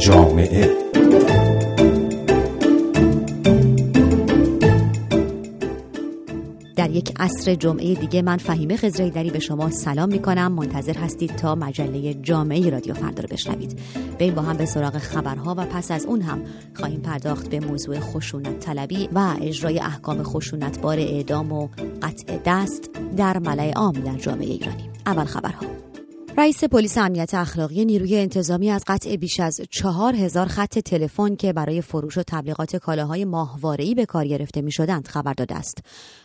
جامعه. در یک عصر جمعه دیگه من فهیمه خزریدری به شما سلام می‌کنم. منتظر هستید تا مجله جامعه رادیو فردا رو بشنوید. بریم با هم به سراغ خبرها و پس از اون هم خواهیم پرداخت به موضوع خشونت طلبی و اجرای احکام خشونتبار اعدام و قطع دست در ملع عام در جامعه ایرانی. اول خبرها. رئیس پلیس امنیت اخلاقی نیروی انتظامی از قطع بیش از چهار هزار خط تلفن که برای فروش و تبلیغات کالاهای ماهواره‌ای به کار گرفته می شدند خبر داده است.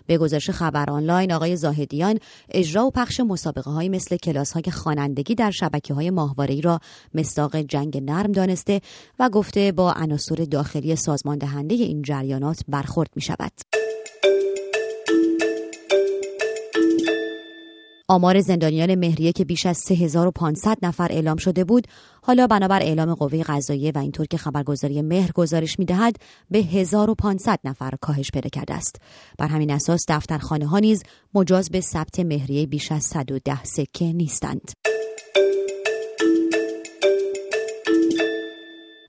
به گزارش خبر آنلاین آقای زاهدیان اجرا و پخش مسابقه های مثل کلاس های خوانندگی در شبکه های ماهواره‌ای را مستاق جنگ نرم دانسته و گفته با عناصر داخلی سازمان دهنده این جریانات برخورد می شود. آمار زندانیان مهریه که بیش از 3500 نفر اعلام شده بود حالا بنابر اعلام قوه قضاییه و اینطور که خبرگزاری مهر گزارش می‌دهد به 1500 نفر کاهش پیدا کرده است. بر همین اساس دفترخانه ها نیز مجاز به ثبت مهریه بیش از 110 سکه نیستند.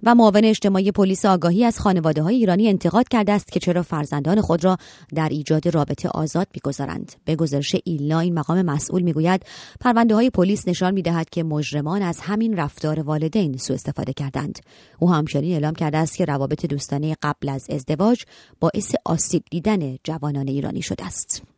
و معاون اجتماعی پلیس آگاهی از خانواده های ایرانی انتقاد کرده است که چرا فرزندان خود را در ایجاد رابطه آزاد می‌گذارند. به گزارش ایلنا این مقام مسئول می‌گوید پرونده های پلیس نشان می‌دهد که مجرمان از همین رفتار والدین سوء استفاده کردند. او همچنین اعلام کرده است که روابط دوستانه قبل از ازدواج باعث آسیب دیدن جوانان ایرانی شده است.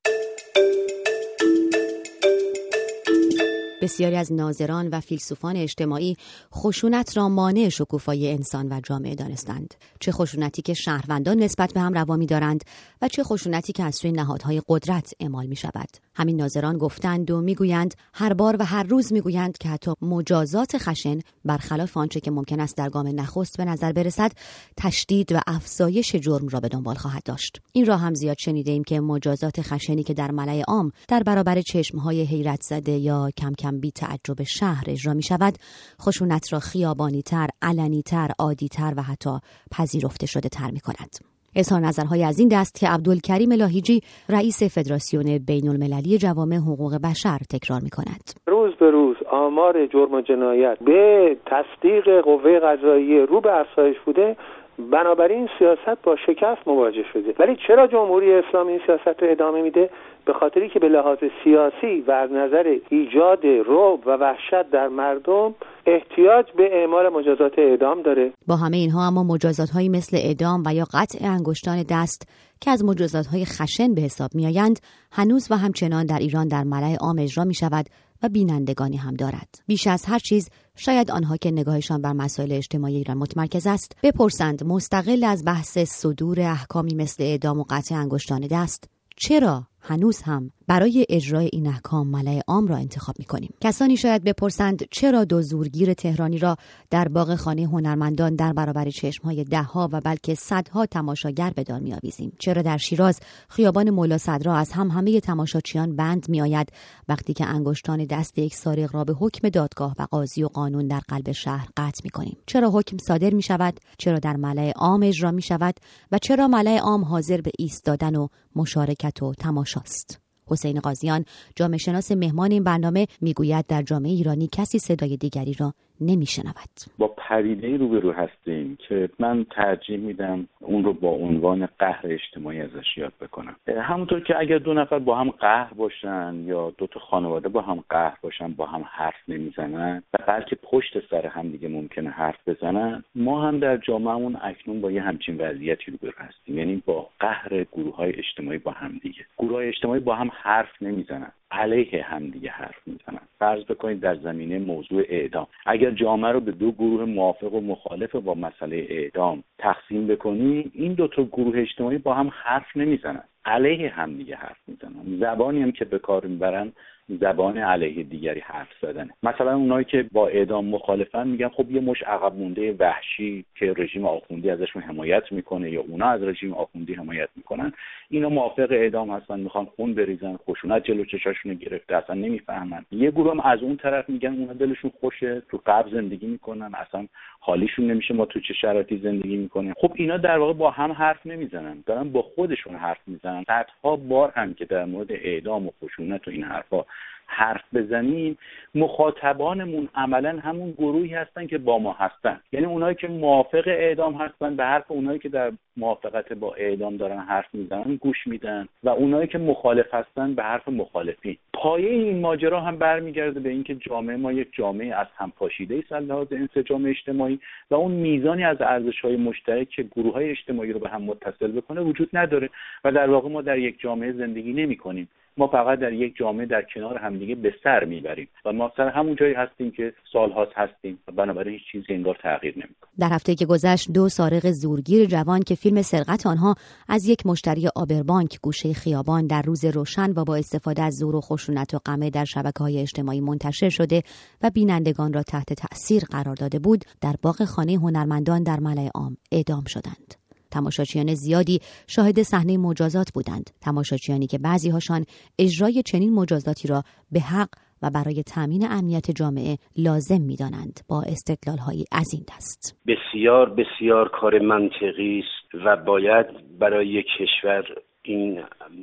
بسیاری از ناظران و فیلسوفان اجتماعی خشونت را مانع شکوفایی انسان و جامعه دانستند. چه خشونتی که شهروندان نسبت به هم روا دارند و چه خشونتی که از سوی نهادهای قدرت اعمال می شود همین ناظران گفتند و می‌گویند هر بار و هر روز می‌گویند که حتی مجازات خشن برخلاف آنچه که ممکن است در گام نخست به نظر برسد تشدید و افزایش جرم را به دنبال خواهد داشت. این را هم زیاد شنیده ایم که مجازات خشنی که در ملع عام در برابر چشمهای حیرت زده یا کم کم بی تعجب شهر اجرا می شود خشونت را خیابانی تر، علنی تر، عادی تر و حتی پذیرفته شده تر می کند. اظهار نظرهای از این دست که عبدالکریم لاهیجی رئیس فدراسیون بین المللی جوامع حقوق بشر تکرار می کند. روز به روز آمار جرم و جنایت به تصدیق قوه قضایی رو به افزایش بوده بنابراین سیاست با شکست مواجه شده. ولی چرا جمهوری اسلامی این سیاست رو ادامه میده؟ به خاطری که به لحاظ سیاسی و از نظر ایجاد رعب و وحشت در مردم احتیاج به اعمال مجازات اعدام داره. با همه اینها اما مجازات هایی مثل اعدام و یا قطع انگشتان دست که از مجازات خشن به حساب می آیند هنوز و همچنان در ایران در ملع عام اجرا می شود و بینندگانی هم دارد. بیش از هر چیز شاید آنها که نگاهشان بر مسائل اجتماعی ایران متمرکز است بپرسند مستقل از بحث صدور احکامی مثل اعدام و قطع انگشتان دست چرا هنوز هم برای اجرای این احکام ملع عام را انتخاب می کنیم. کسانی شاید بپرسند چرا دو زورگیر تهرانی را در باغ خانه هنرمندان در برابر چشمهای دهها و بلکه صدها تماشاگر به دار میآویزیم؟ چرا در شیراز خیابان مولا صدرا از هم همه تماشاچیان بند میآید وقتی که انگشتان دست یک سارق را به حکم دادگاه و قاضی و قانون در قلب شهر قطع می کنیم چرا حکم صادر می شود چرا در ملع عام اجرا می شود و چرا ملع عام حاضر به ایستادن و مشارکت و تماشاست؟ حسین قاضیان جامعه شناس مهمان این برنامه می‌گوید در جامعه ایرانی کسی صدای دیگری را نمیشنود. با پریده روبرو هستیم که من ترجیح میدم اون رو با عنوان قهر اجتماعی ازش یاد بکنم. همونطور که اگر دو نفر با هم قهر باشن یا دو تا خانواده با هم قهر باشن با هم حرف نمی‌زنن و بلکه پشت سر هم دیگه ممکنه حرف بزنن ما هم در جامعهمون اکنون با یه همچین وضعیتی روبرو هستیم. یعنی با قهر گروه های اجتماعی با هم دیگه. گروه های اجتماعی با هم حرف نمی‌زنن. علیه همدیگه حرف می‌زنن. فرض بکنید در زمینه موضوع اعدام. اگر جامعه رو به دو گروه موافق و مخالف با مسئله اعدام تقسیم بکنی این دو تا گروه اجتماعی با هم حرف نمی‌زنن. علیه همدیگه حرف می‌زنن. زبانی هم که به کار می‌برن زبان علیه دیگری حرف زدنه. مثلا اونایی که با اعدام مخالفن میگن خب یه مش عقب مونده وحشی که رژیم آخوندی ازشون حمایت می‌کنه یا اونا از رژیم آخوندی حمایت می‌کنن. اینا موافق اعدام هستن می‌خوان خون بریزن خشونت جلو چشاشون گرفته اصلا نمی‌فهمن. یه گروه هم از اون طرف میگن اونا دلشون خوشه تو قبل زندگی می‌کنن اصلا حالیشون نمیشه ما تو چه شرایطی زندگی می‌کنیم. خب اینا در واقع با هم حرف نمی‌زنن. دارن با خودشون حرف می‌زنن. صدها بار هم که در مورد اعدام و خشونت و این حرفها حرف بزنیم مخاطبانمون عملا همون گروهی هستن که با ما هستن. یعنی اونایی که موافق اعدام هستن به حرف اونایی که در موافقت با اعدام دارن حرف می‌زنن گوش میدن و اونایی که مخالف هستن به حرف مخالفین. پایه این ماجرا هم برمیگرده به اینکه جامعه ما یک جامعه از هم پاشیده است از لحاظ انسجام اجتماعی و اون میزانی از ارزش های مشترک که گروه های اجتماعی رو به هم متصل بکنه وجود نداره و در واقع ما در یک جامعه زندگی نمی کنیم ما فقط در یک جامعه در کنار همدیگه به سر می‌بریم و ما سر همون جایی هستیم که سالهاست هستیم و بنابراین هیچ چیزی انگار تغییر نمی‌کنه. در هفته که گذشت دو سارق زورگیر جوان که فیلم سرقت آنها از یک مشتری آبربانک گوشه خیابان در روز روشن و با استفاده از زور و خشونت و قمه در شبکه های اجتماعی منتشر شده و بینندگان را تحت تأثیر قرار داده بود در باغ خانه هنرمندان در ملای عام اعدام شدند. تماشاچیان زیادی شاهد صحنه مجازات بودند. تماشاچیانی که بعضی هاشان اجرای چنین مجازاتی را به حق و برای تامین امنیت جامعه لازم می‌دانند. با استدلال از این دست. بسیار بسیار کار منطقی است و باید برای کشور این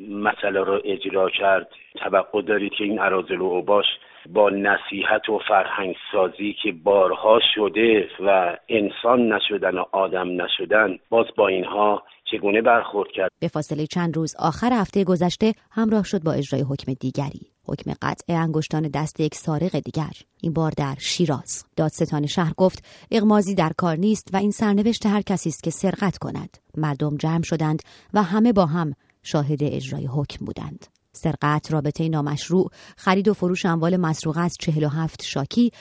مسئله را اجرا کرد. توقع دارید که این اراذل و اوباش با نصیحت و فرهنگ سازی که بارها شده و انسان نشدن و آدم نشدن باز با اینها چگونه برخورد کرد؟ به فاصله چند روز آخر هفته گذشته همراه شد با اجرای حکم دیگری. حکم قطع انگشتان دست یک سارق دیگر. این بار در شیراز. دادستان شهر گفت اغمازی در کار نیست و این سرنوشت هر کسی است که سرقت کند. مردم جمع شدند و همه با هم شاهد اجرای حکم بودند. سرقت رابطه نامشروع خرید و فروش اموال مسروقه از 47 شاکی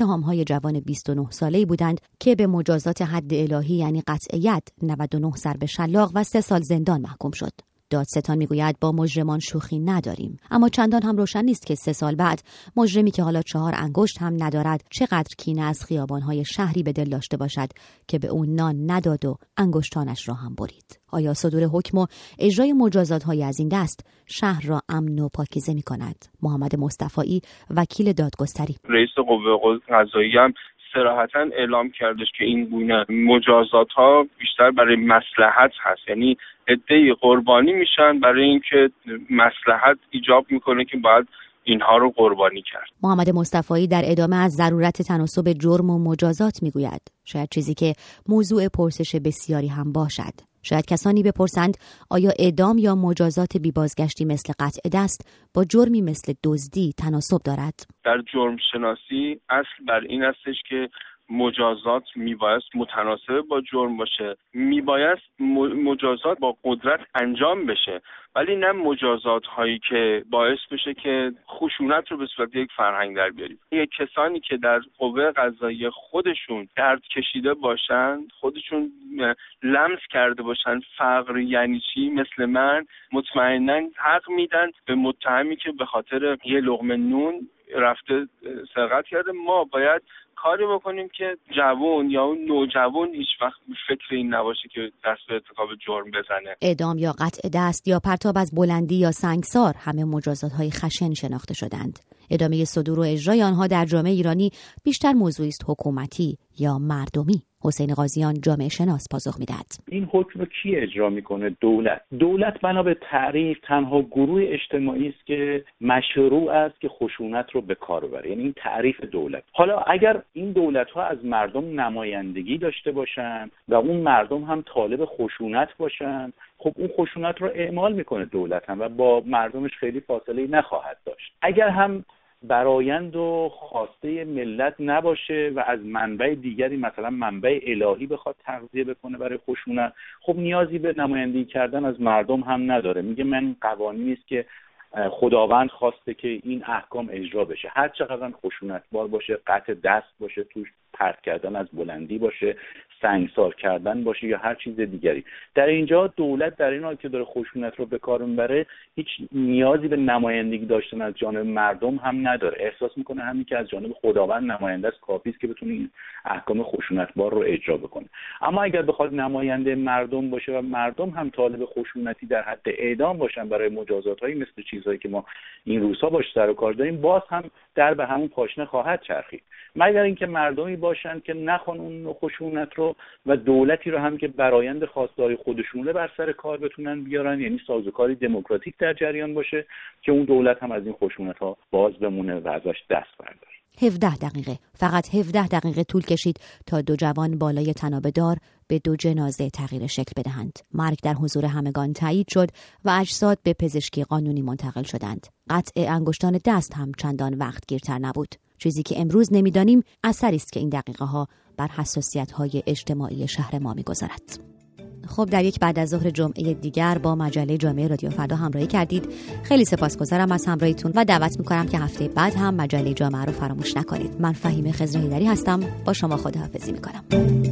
های جوان 29 ساله بودند که به مجازات حد الهی یعنی قطعیت 99 سر به شلاق و سه سال زندان محکوم شد. دادستان می‌گوید با مجرمان شوخی نداریم. اما چندان هم روشن نیست که سه سال بعد مجرمی که حالا چهار انگشت هم ندارد چقدر کینه از خیابانهای شهری به دل داشته باشد که به اون نان نداد و انگشتانش را هم برید. آیا صدور حکم و اجرای مجازات های از این دست شهر را امن و پاکیزه می کند محمد مصطفی وکیل دادگستری. رئیس قوه قضایی هم سراحتا اعلام کردش که این گونه مجازات ها بیشتر برای مسلحت هست. یعنی عده قربانی میشن برای اینکه مسلحت ایجاب می‌کنه که باید اینها رو قربانی کرد. محمد مصطفی در ادامه از ضرورت تناسب جرم و مجازات می‌گوید. شاید چیزی که موضوع پرسش بسیاری هم باشد. شاید کسانی بپرسند آیا اعدام یا مجازات بیبازگشتی مثل قطع دست با جرمی مثل دزدی تناسب دارد؟ در جرم شناسی اصل بر این استش که مجازات میبایست متناسب با جرم باشه. میبایست مجازات با قدرت انجام بشه. ولی نه مجازات هایی که باعث بشه که خشونت رو به صورت یک فرهنگ در بیاریم. یک کسانی که در قوه قضایی خودشون درد کشیده باشن خودشون لمس کرده باشن. فقر یعنی چی؟ مثل من مطمئنا حق میدن به متهمی که به خاطر یه لغمه نون رفته سرقت کرده. ما باید کاری بکنیم که جوون یا اون نوجوان هیچ وقت فکر این نباشه که دست به ارتکاب جرم بزنه. اعدام یا قطع دست یا پرتاب از بلندی یا سنگسار همه مجازات های خشن شناخته شدند. ادامه صدور و اجرای آنها در جامعه ایرانی بیشتر موضوعی است حکومتی یا مردمی. حسین قاضیان جامعه شناس پاسخ می‌دهد. این حکم رو کی اجرا می‌کنه؟ دولت. دولت بنا به تعریف تنها گروه اجتماعی است که مشروع است که خشونت رو به کار ببره. یعنی این تعریف دولت. حالا اگر این دولت ها از مردم نمایندگی داشته باشن و اون مردم هم طالب خشونت باشن خب اون خشونت رو اعمال می‌کنه دولت هم و با مردمش خیلی فاصله نخواهد داشت. اگر هم برایند و خواسته ملت نباشه و از منبع دیگری مثلا منبع الهی بخواد تغذیه بکنه برای خشونت. خب نیازی به نمایندگی کردن از مردم هم نداره. میگه من قوانینی است که خداوند خواسته که این احکام اجرا بشه. هر چقدر خشونتبار باشه قطع دست باشه توش پرت کردن از بلندی باشه. سنگسار کردن باشه یا هر چیز دیگری. در اینجا دولت در این حال که داره خشونت رو به کار می‌بره هیچ نیازی به نمایندگی داشتن از جانب مردم هم نداره. احساس می‌کنه همین که از جانب خداوند نماینده است کافی است که بتونه این احکام خشونتبار رو اجرا بکنه. اما اگر بخواد نماینده مردم باشه و مردم هم طالب خشونتی در حد اعدام باشن برای مجازات مثل چیزهایی که ما این روزها باش سر و کار داریم باز هم در به همون پاشنه خواهد چرخید. مگر اینکه مردمی باشن که نخوان اون خشونت رو و دولتی رو هم که برایند خواستاری خودشونه بر سر کار بتونن بیارن یعنی سازوکاری دموکراتیک در جریان باشه که اون دولت هم از این خشونت ها باز بمونه و ازش دست برداره. 17 دقیقه فقط 17 دقیقه طول کشید تا دو جوان بالای تنابدار به دو جنازه تغییر شکل بدهند. مرگ در حضور همگان تایید شد و اجساد به پزشکی قانونی منتقل شدند. قطع انگشتان دست هم چندان وقت گیرتر نبود. چیزی که امروز نمی‌دانیم اثری است که این دقیقه ها بر حساسیت های اجتماعی شهر ما می‌گذارد خب در یک بعد از ظهر جمعه دیگر با مجله جامعه رادیو فردا همراهی کردید. خیلی سپاسگزارم از همراهیتون و دعوت می‌کنم که هفته بعد هم مجله جامعه رو فراموش نکنید. من فهیم خزرهیدری هستم. با شما خداحافظی می‌کنم.